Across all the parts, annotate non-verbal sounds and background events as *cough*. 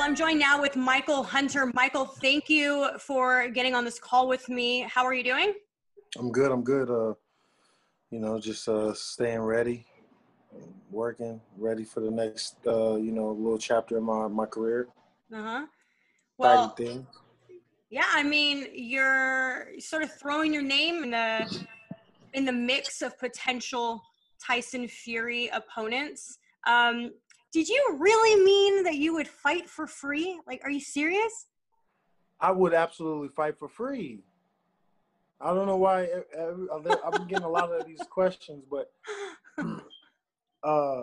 Well, I'm joined now with Michael Hunter. Michael, thank you for getting on this call with me. How are you doing? I'm good. I'm good. Uh, you know, just uh, staying ready, working, ready for the next, uh, you know, little chapter in my my career. Uh huh. Well, thing. yeah. I mean, you're sort of throwing your name in the in the mix of potential Tyson Fury opponents. Um, did you really mean that you would fight for free? Like, are you serious? I would absolutely fight for free. I don't know why I've been getting a lot of these *laughs* questions, but *clears throat* uh,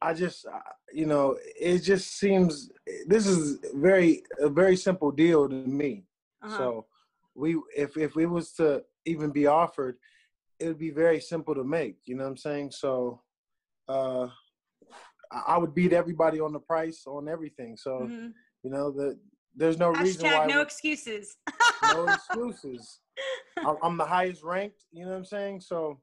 I just, you know, it just seems this is very a very simple deal to me. Uh-huh. So we, if if it was to even be offered, it would be very simple to make. You know what I'm saying? So uh, I would beat everybody on the price on everything. So mm-hmm. you know the there's no Hashtag reason why no excuses. no *laughs* excuses. I'm the highest ranked. You know what I'm saying? So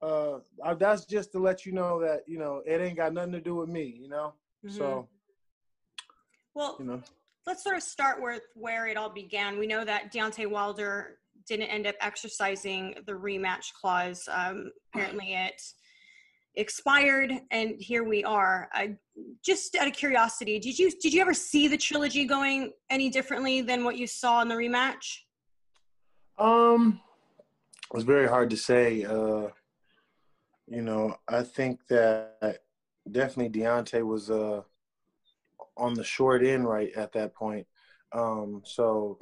uh, that's just to let you know that you know it ain't got nothing to do with me. You know. Mm-hmm. So. Well, you know. let's sort of start with where it all began. We know that Deontay Wilder didn't end up exercising the rematch clause. Um, apparently, it expired and here we are. Uh, just out of curiosity did you did you ever see the trilogy going any differently than what you saw in the rematch? Um it was very hard to say uh you know i think that definitely Deontay was uh on the short end right at that point. Um so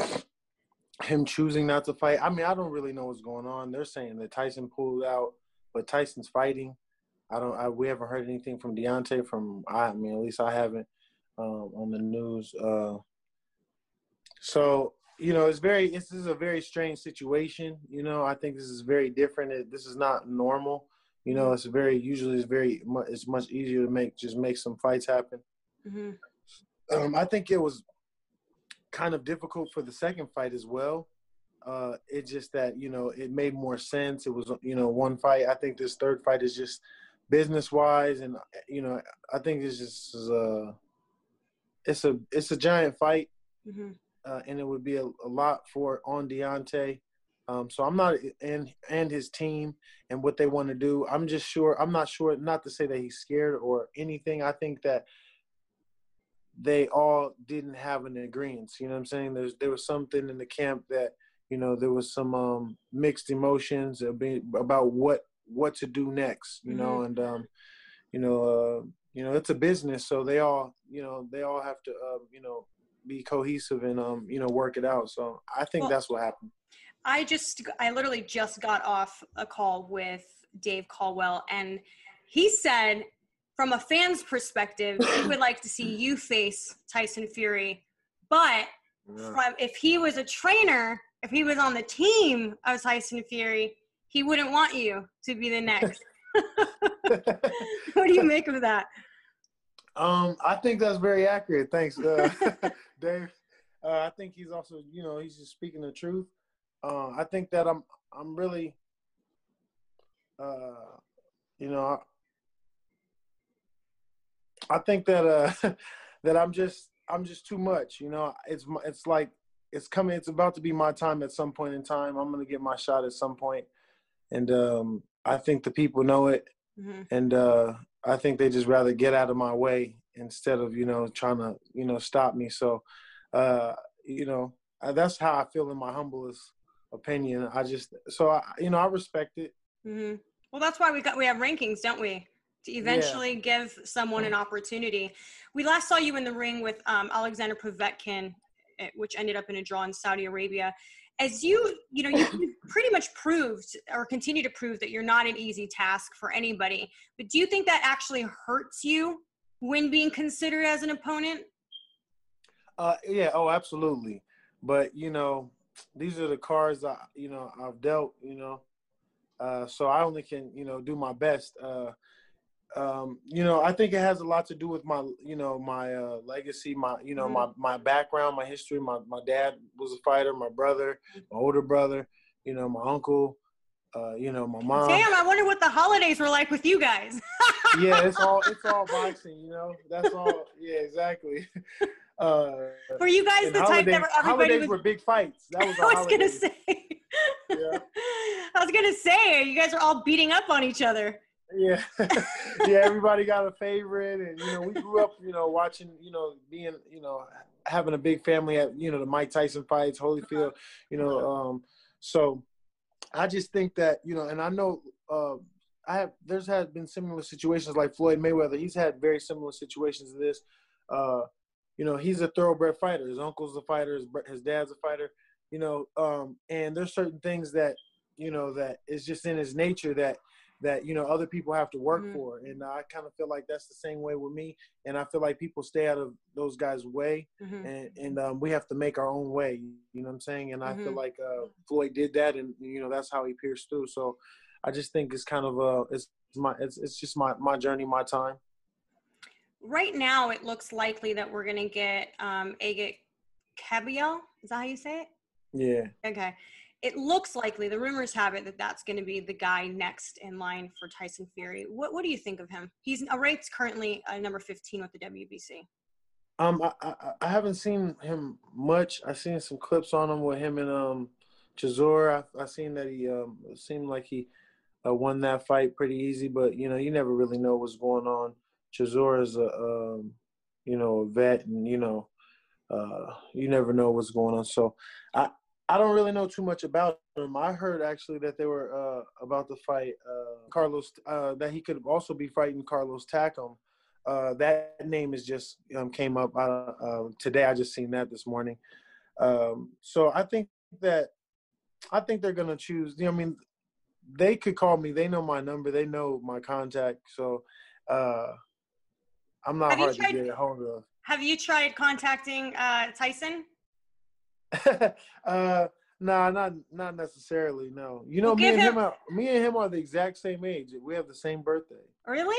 him choosing not to fight i mean i don't really know what's going on. They're saying that tyson pulled out but tyson's fighting I don't. I, we haven't heard anything from Deontay. From I, mean, at least I haven't um, on the news. Uh, so you know, it's very. This is a very strange situation. You know, I think this is very different. It, this is not normal. You know, it's very usually it's very it's much easier to make just make some fights happen. Mm-hmm. Um, I think it was kind of difficult for the second fight as well. Uh, it's just that you know it made more sense. It was you know one fight. I think this third fight is just business wise, and you know, I think it's just a it's a it's a giant fight, mm-hmm. uh, and it would be a, a, lot for on Deontay. Um, so I'm not and and his team and what they want to do. I'm just sure. I'm not sure. Not to say that he's scared or anything. I think that they all didn't have an agreement. You know what I'm saying? There's there was something in the camp that you know there was some um, mixed emotions about what what to do next, you mm-hmm. know, and um, you know, uh, you know, it's a business, so they all, you know, they all have to, uh, you know, be cohesive and um, you know, work it out. So I think well, that's what happened. I just, I literally just got off a call with Dave Coldwell, and he said, from a fan's perspective, he would like to see you face Tyson Fury, but yeah. from if he was a trainer, if he was on the team of Tyson Fury, he wouldn't want you to be the next. *laughs* *laughs* what do you make of that? Um, I think that's very accurate. Thanks, uh, *laughs* Dave. Uh, I think he's also, you know, he's just speaking the truth. Uh, I think that I'm, I'm really, uh, you know, I, I think that uh, that I'm just, I'm just too much. You know, it's, it's like it's coming. It's about to be my time at some point in time. I'm gonna get my shot at some point and um, I think the people know it, mm-hmm. and uh, I think they just rather get out of my way instead of you know trying to you know stop me. So, uh, you know, that's how I feel in my humblest opinion. I just so I, you know I respect it. Mm-hmm. Well, that's why we got we have rankings, don't we? To eventually yeah. give someone an opportunity. We last saw you in the ring with um, Alexander Povetkin, eh, which ended up in a draw in Saudi Arabia as you you know you pretty much proved or continue to prove that you're not an easy task for anybody but do you think that actually hurts you when being considered as an opponent? Uh, yeah. Oh, absolutely. But you know, these are the cards I, you know, I've dealt. You know, uh, so I only can, you know, do my best. Uh, um, you know, I think it has a lot to do with my, you know, my uh, legacy, my, you know, mm-hmm. my my background, my history. My my dad was a fighter. My brother, my older brother, you know, my uncle. Uh, you know, my mom. Damn, I wonder what the holidays were like with you guys. *laughs* yeah, it's all it's all boxing, you know. That's all. Yeah, exactly. *laughs* Uh, were you guys the holidays, type that were everybody holidays was... were big fights? That was. *laughs* I was gonna say. yeah. I was gonna say you guys are all beating up on each other. Yeah, yeah. Everybody got a favorite, and you know, we grew up, you know, watching, you know, being, you know, having a big family at, you know, the Mike Tyson fights, Holyfield, you know, um, so I just think that, you know, and I know uh, I have there's had been similar situations like Floyd Mayweather. He's had very similar situations to this. Uh, you know, he's a thoroughbred fighter. His uncle's a fighter. His, his dad's a fighter. You know, um, and there's certain things that you know that is just in his nature that that you know other people have to work mm-hmm. for and i kind of feel like that's the same way with me and i feel like people stay out of those guys way mm-hmm. and, and um, we have to make our own way you know what i'm saying and mm-hmm. i feel mm-hmm. like uh, floyd did that and you know that's how he pierced through so i just think it's kind of uh it's my it's, it's just my my journey my time right now it looks likely that we're going to get um, Agit Kabayel. Is that how you say it? Yeah. Okay. It looks likely, the rumors have it that that's going to be the guy next in line for Tyson Fury. What, what do you think of him? He's ranked currently uh, number 15 with the WBC. Um, I, I, I haven't seen him much. I've seen some clips on him with him and um Chisora. I I seen that he um seemed like he uh, won that fight pretty easy, but you know you never really know what's going on Chisora is a um, you know a vet, and you know uh, you never know what's going on. So I I don't really know too much about him. I heard actually that they were uh, about to fight uh, Carlos uh, that he could also be fighting Carlos Takam. Uh, that name is just um, came up uh, today. I just seen that this morning. Um, so I think that I think they're gonna choose. You know, I mean, they could call me. They know my number. They know my contact. So uh, I'm not have hard tried, to get a hold of. Have you tried contacting uh, Tyson? *laughs* uh, nah, not not necessarily. No, you know, well, me and him, him are me and him are the exact same age. We have the same birthday. Really?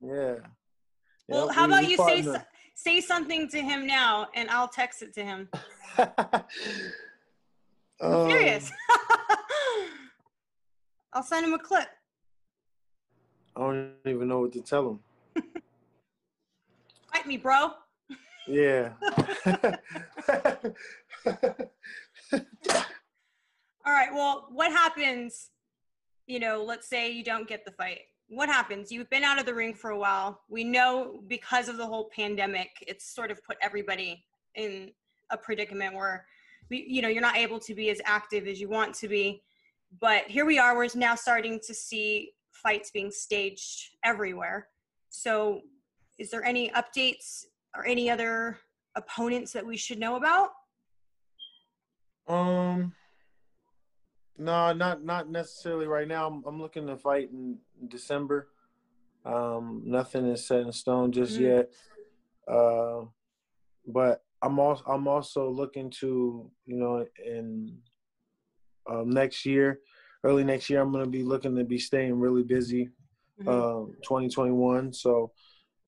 Yeah. Well, how we, about we you say say something to him now, and I'll text it to him. *laughs* I'm um, serious. *laughs* I'll send him a clip. I don't even know what to tell him fight me, bro. Yeah. All right. Well, what happens? You know, let's say you don't get the fight. What happens? You've been out of the ring for a while. We know because of the whole pandemic, it's sort of put everybody in a predicament where, you know, you're not able to be as active as you want to be. But here we are. We're now starting to see fights being staged everywhere. So is there any updates or any other opponents that we should know about? Um, no, not not necessarily right now. I'm, I'm looking to fight in December. Um, nothing is set in stone just mm-hmm. yet. Uh, but I'm also I'm also looking to you know in um, next year, early next year, I'm gonna be looking to be staying really busy. Mm-hmm. Uh, 2021. So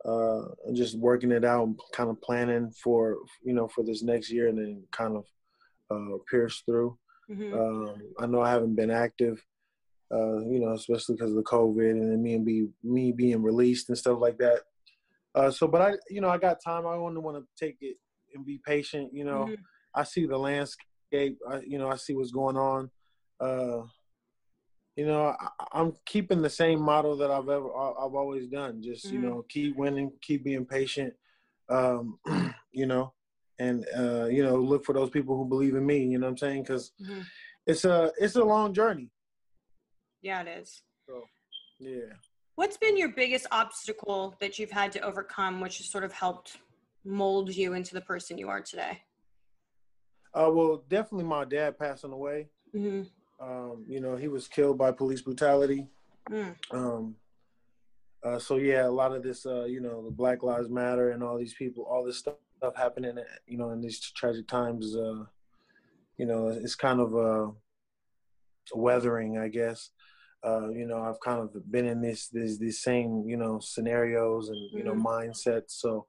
uh, just working it out, and kind of planning for you know for this next year, and then kind of uh, pierce through. Mm-hmm. Um, I know I haven't been active, uh, you know, especially because of the COVID and then me and be me being released and stuff like that. Uh, so, but I, you know, I got time. I only want to take it and be patient. You know, mm-hmm. I see the landscape. I, you know, I see what's going on. Uh, you know, I, am keeping the same model that I've ever I've always done. Just mm-hmm. you know, keep winning, keep being patient. Um, *clears throat* you know, and uh, you know, look for those people who believe in me. You know what I'm saying? Because mm-hmm. it's a it's a long journey. Yeah, it is. So, yeah. What's been your biggest obstacle that you've had to overcome, which has sort of helped mold you into the person you are today? Uh, well, definitely my dad passing away. Mm-hmm. Um, you know, he was killed by police brutality. Mm. Um, uh, so yeah, a lot of this, uh, you know, the Black Lives Matter and all these people, all this stuff, stuff happening, you know, in these tragic times, uh, you know, it's kind of uh, weathering, I guess. Uh, you know, I've kind of been in this, this, these same, you know, scenarios and you know mm-hmm. mindsets. So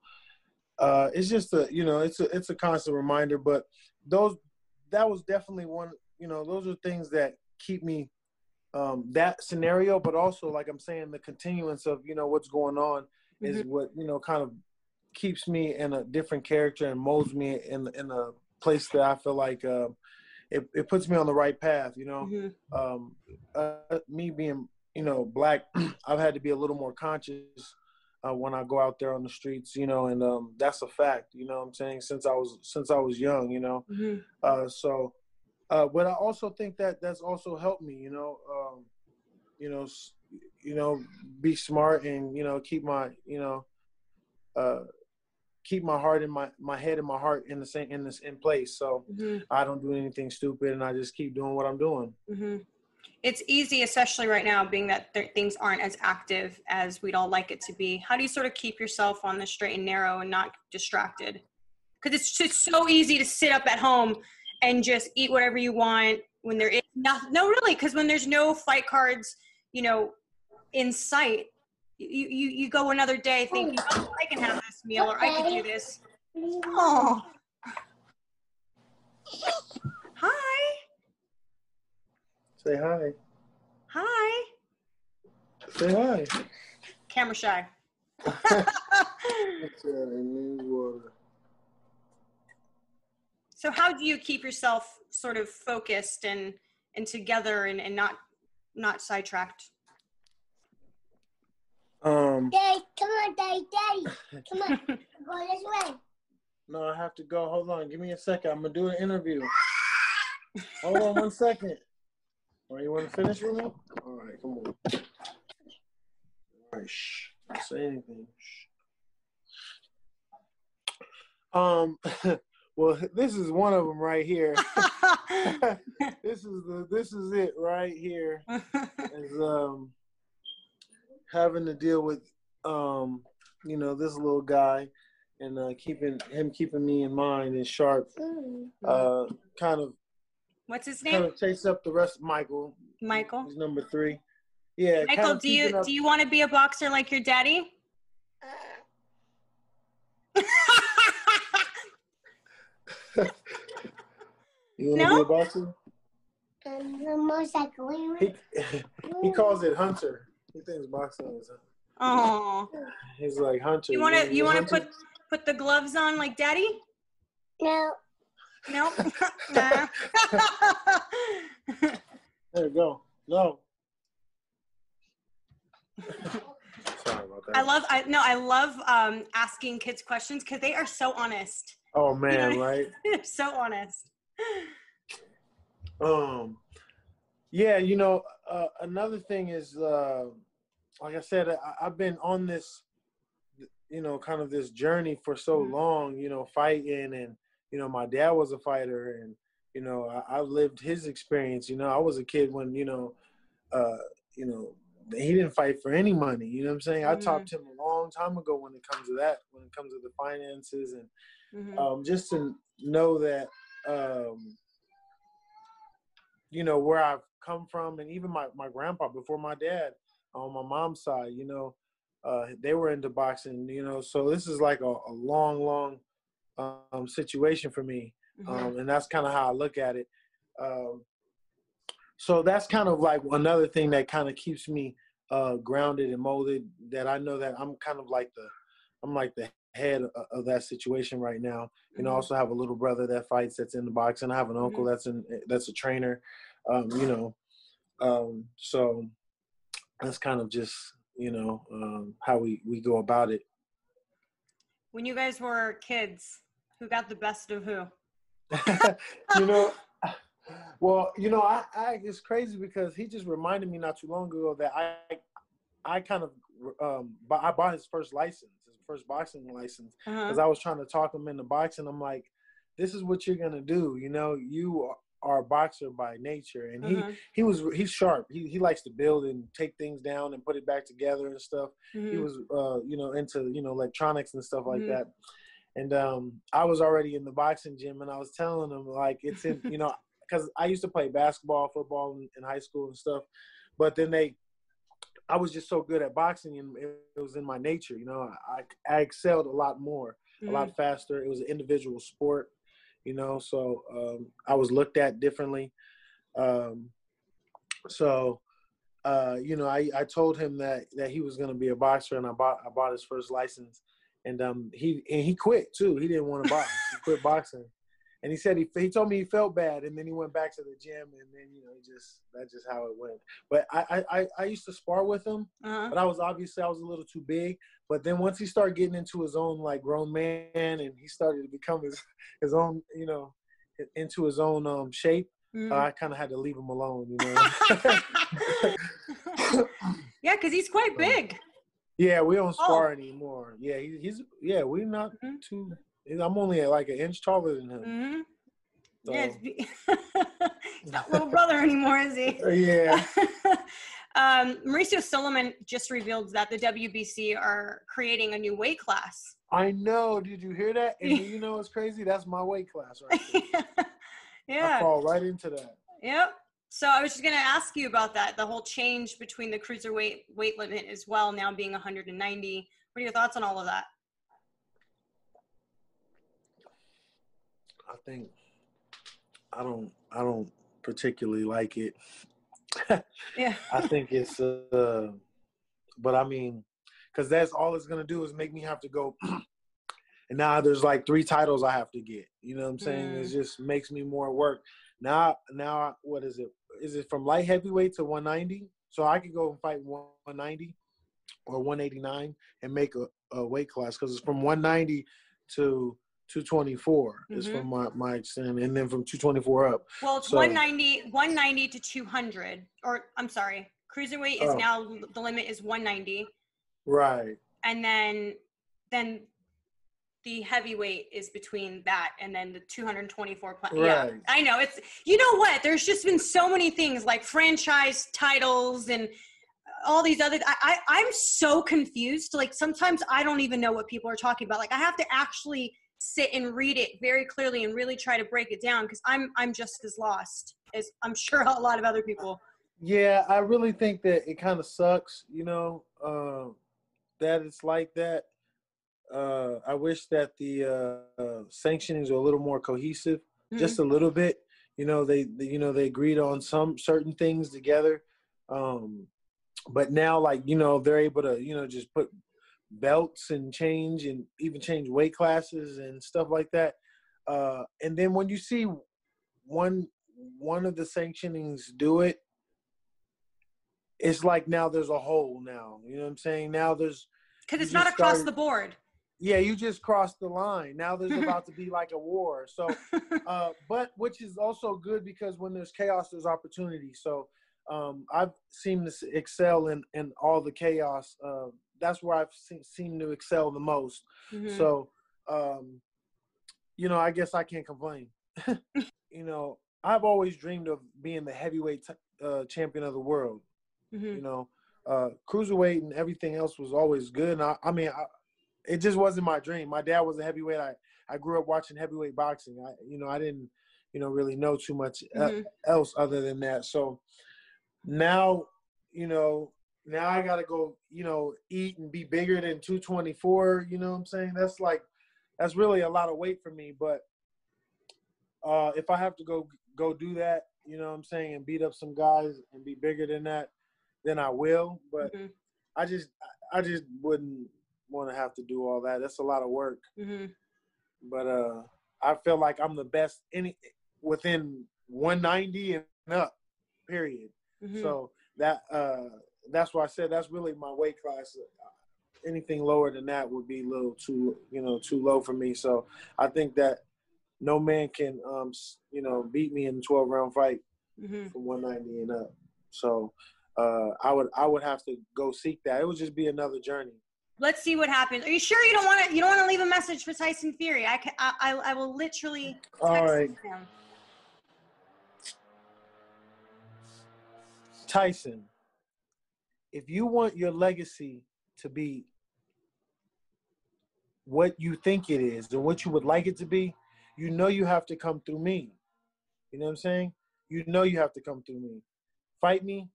uh, it's just a, you know, it's a, it's a constant reminder. But those, that was definitely one. You know, those are things that keep me um, that scenario, but also like I'm saying, the continuance of you know what's going on mm-hmm. is what you know kind of keeps me in a different character and molds me in in a place that I feel like uh, it it puts me on the right path. You know, mm-hmm. um, uh, me being you know black, *clears throat* I've had to be a little more conscious. Uh, when I go out there on the streets, you know, and um, that's a fact, you know. What I'm saying since I was since I was young, you know, mm-hmm. uh, so uh, but I also think that that's also helped me, you know, um, you know, you know, be smart and you know keep my you know, uh, keep my heart in my my head and my heart in the same in this in place. So mm-hmm. I don't do anything stupid, and I just keep doing what I'm doing. Mm-hmm. It's easy, especially right now, being that there, things aren't as active as we'd all like it to be. How do you sort of keep yourself on the straight and narrow and not distracted? Because it's just so easy to sit up at home and just eat whatever you want when there is nothing. No, really, because when there's no fight cards, you know, in sight, you you, you go another day thinking, oh, I can have this meal or I can do this. Oh. Hi. Say hi. Hi. Say hi. Camera shy. So how do you keep yourself sort of focused and and together and, and not not sidetracked? Um Daddy, come on, Daddy, Daddy. Come on. *laughs* go this way. No, I have to go. Hold on. Give me a second. I'm gonna do an interview. Hold on one second. Or you want to finish with me? All right, come on. All right, shh. Don't say anything. Shh. Um, *laughs* Well, this is one of them right here. *laughs* this is the this is it right here. Is um having to deal with um you know this little guy and uh, keeping him keeping me in mind and sharp. Uh, kind of. What's his name? Kind of chase up the rest. Michael. Michael. He's number three. Yeah. Michael, do you up- do you want to be a boxer like your daddy? *laughs* you want to no? be a boxer? Um, a motorcycle. He, *laughs* he calls it hunter. He thinks boxing is. Oh. He's like hunter. You want to you want to put put the gloves on like daddy? No. No. *laughs* *laughs* *laughs* there you go. No. Sorry about that. I love I no I love um asking kids questions because they are so honest. Oh man, you know, right? They're so honest. Um, yeah, you know, uh, another thing is, uh, like I said, I, have been on this, you know, kind of this journey for so mm-hmm. long, you know, fighting, and you know, my dad was a fighter, and you know, I, I lived his experience. You know, I was a kid when you know, uh, you know, he didn't fight for any money. You know what I'm saying? Mm-hmm. I talked to him a long time ago when it comes to that, when it comes to the finances and mm-hmm. um, just to know that um, you know where I've come from, and even my my grandpa before my dad on my mom's side, you know, uh, they were into boxing, you know. So this is like a, a long, long um, situation for me, mm-hmm. um, and that's kind of how I look at it. Um, so that's kind of like another thing that kind of keeps me uh, grounded and molded. That I know that I'm kind of like the I'm like the head of that situation right now. You know, I mm-hmm. also have a little brother that fights that's in the boxing. And I have an uncle mm-hmm. that's in that's a trainer. Um, you know, um, so that's kind of just you know um, how we we go about it. When you guys were kids, who got the best of who? *laughs* you know. *laughs* Well, you know, I, I it's crazy because he just reminded me not too long ago that I I kind of um I bought his first license his first boxing license because uh-huh. I was trying to talk him into boxing. I'm like, this is what you're gonna do. You know, you are a boxer by nature, and he mm-hmm. he was he's sharp. He he likes to build and take things down and put it back together and stuff. Mm-hmm. He was uh you know into you know electronics and stuff like mm-hmm. that. And um, I was already in the boxing gym, and I was telling him like it's in you know *laughs* because I used to play basketball, football in, in high school and stuff, but then they I was just so good at boxing and it was in my nature. You know, I, I excelled a lot more, mm-hmm. a lot mm. faster. It was an individual sport, you know, so um, I was looked at differently. Um, so, uh, you know, I, I told him that, that he was going to be a boxer and I bought, I bought his first license and um, he, and he quit too. He didn't want to box. he quit boxing and he said he he told me he felt bad, and then he went back to the gym, and then you know he just that's just how it went. But I I I used to spar with him, uh-huh. but I was obviously I was a little too big. But then once he started getting into his own like grown man, and he started to become his *laughs* his own you know into his own um shape, mm. uh, I kind of had to leave him alone, you know. *laughs* yeah, because he's quite big. Yeah, we don't spar oh. anymore. Yeah, he, he's yeah, we're not mm-hmm. too I'm only like an inch taller than him. Mm-hmm. So. Yeah, *laughs* he's not little brother anymore, is he? Uh, yeah. *laughs* um, Mauricio Sulaimán just revealed that the WBC are creating a new weight class. I know. Did you hear that? And you *laughs* know what's crazy? That's my weight class right there. yeah. I fall right into that. Yep. So I was just going to ask you about that, the whole change between the cruiserweight weight limit as well, now being 190. What are your thoughts on all of that? I think I don't I don't particularly like it. yeah. *laughs* I think it's uh but I mean cuz that's all it's going to do is make me have to go *clears throat* and now there's like three titles I have to get. You know what I'm saying? Mm. It just makes me more work. Now now what is it? Is it from light heavyweight to 190? So I could go and fight 190 or 189 and make a, a weight class because it's from 190 to 224 mm-hmm. is from my, my extent and then from 224 up well it's so, 190 190 to 200 or i'm sorry cruiserweight is oh. now the limit is 190 right and then then the heavyweight is between that and then the 224 right. yeah i know it's you know what there's just been so many things like franchise titles and all these other I, I i'm so confused like sometimes i don't even know what people are talking about like i have to actually sit and read it very clearly and really try to break it down because I'm I'm just as lost as I'm sure *laughs* a lot of other people. Yeah, I really think that it kind of sucks, you know, uh, that it's like that. Uh, I wish that the uh, sanctionings were a little more cohesive, mm-hmm. just a little bit. You know, they, they, you know they agreed on some certain things together, um, but now like you know they're able to you know just put belts and change and even change weight classes and stuff like that. Uh, and then when you see one one of the sanctionings do it, it's like now there's a hole now. You know what I'm saying? Now there's because it's not across started, the board. Yeah, you just crossed the line. Now there's *laughs* about to be like a war. So, *laughs* uh, but which is also good because when there's chaos, there's opportunity. So um, I've seen this excel in in all the chaos. Uh, that's where I've seen, seemed to excel the most. Mm-hmm. So, um, you know, I guess I can't complain. *laughs* you know, I've always dreamed of being the heavyweight t- uh, champion of the world. Mm-hmm. You know, uh, cruiserweight and everything else was always good. And I, I mean, I, it just wasn't my dream. My dad was a heavyweight. I, I grew up watching heavyweight boxing. I, you know, I didn't, you know, really know too much uh, mm-hmm. else other than that. So now, you know, now I gotta go, you know, eat and be bigger than 224. You know what I'm saying? That's like, that's really a lot of weight for me. But uh, if I have to go go do that, you know what I'm saying, and beat up some guys and be bigger than that, then I will. But mm-hmm. I just, I just wouldn't want to have to do all that. That's a lot of work. Mm-hmm. But uh, I feel like I'm the best any within 190 and up. Period. Mm-hmm. So that uh, that's why I said that's really my weight class. Anything lower than that would be a little too, you know, too low for me. So I think that no man can, um, you know, beat me in a 12 round fight mm-hmm. from 190 and up. So uh, I would I would have to go seek that. It would just be another journey. Let's see what happens. Are you sure you don't want to? You don't want to leave a message for Tyson Fury? I can. I, I, I will literally. All right. Him. Tyson, if you want your legacy to be what you think it is and what you would like it to be, you know you have to come through me. You know what I'm saying? You know you have to come through me. Fight me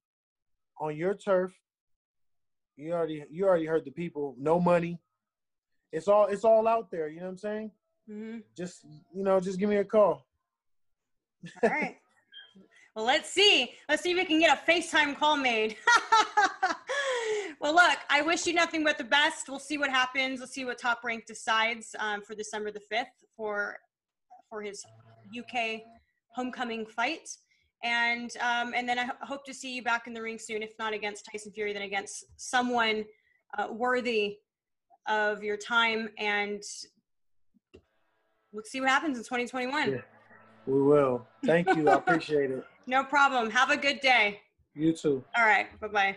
on your turf. You already you already heard the people. No money. It's all it's all out there. You know what I'm saying? Mm-hmm. Just you know, just give me a call. All right. *laughs* well, let's see. Let's see if we can get a FaceTime call made. *laughs* well, look, I wish you nothing but the best. We'll see what happens. We'll see what Top Rank decides um, for December the fifth for for his UK homecoming fight. And um, and then I hope to see you back in the ring soon. If not against Tyson Fury, then against someone uh, worthy of your time. And let's see what happens in 2021. Yeah, we will. Thank you. I appreciate it. *laughs* No problem. Have a good day. You too. All right. Bye bye.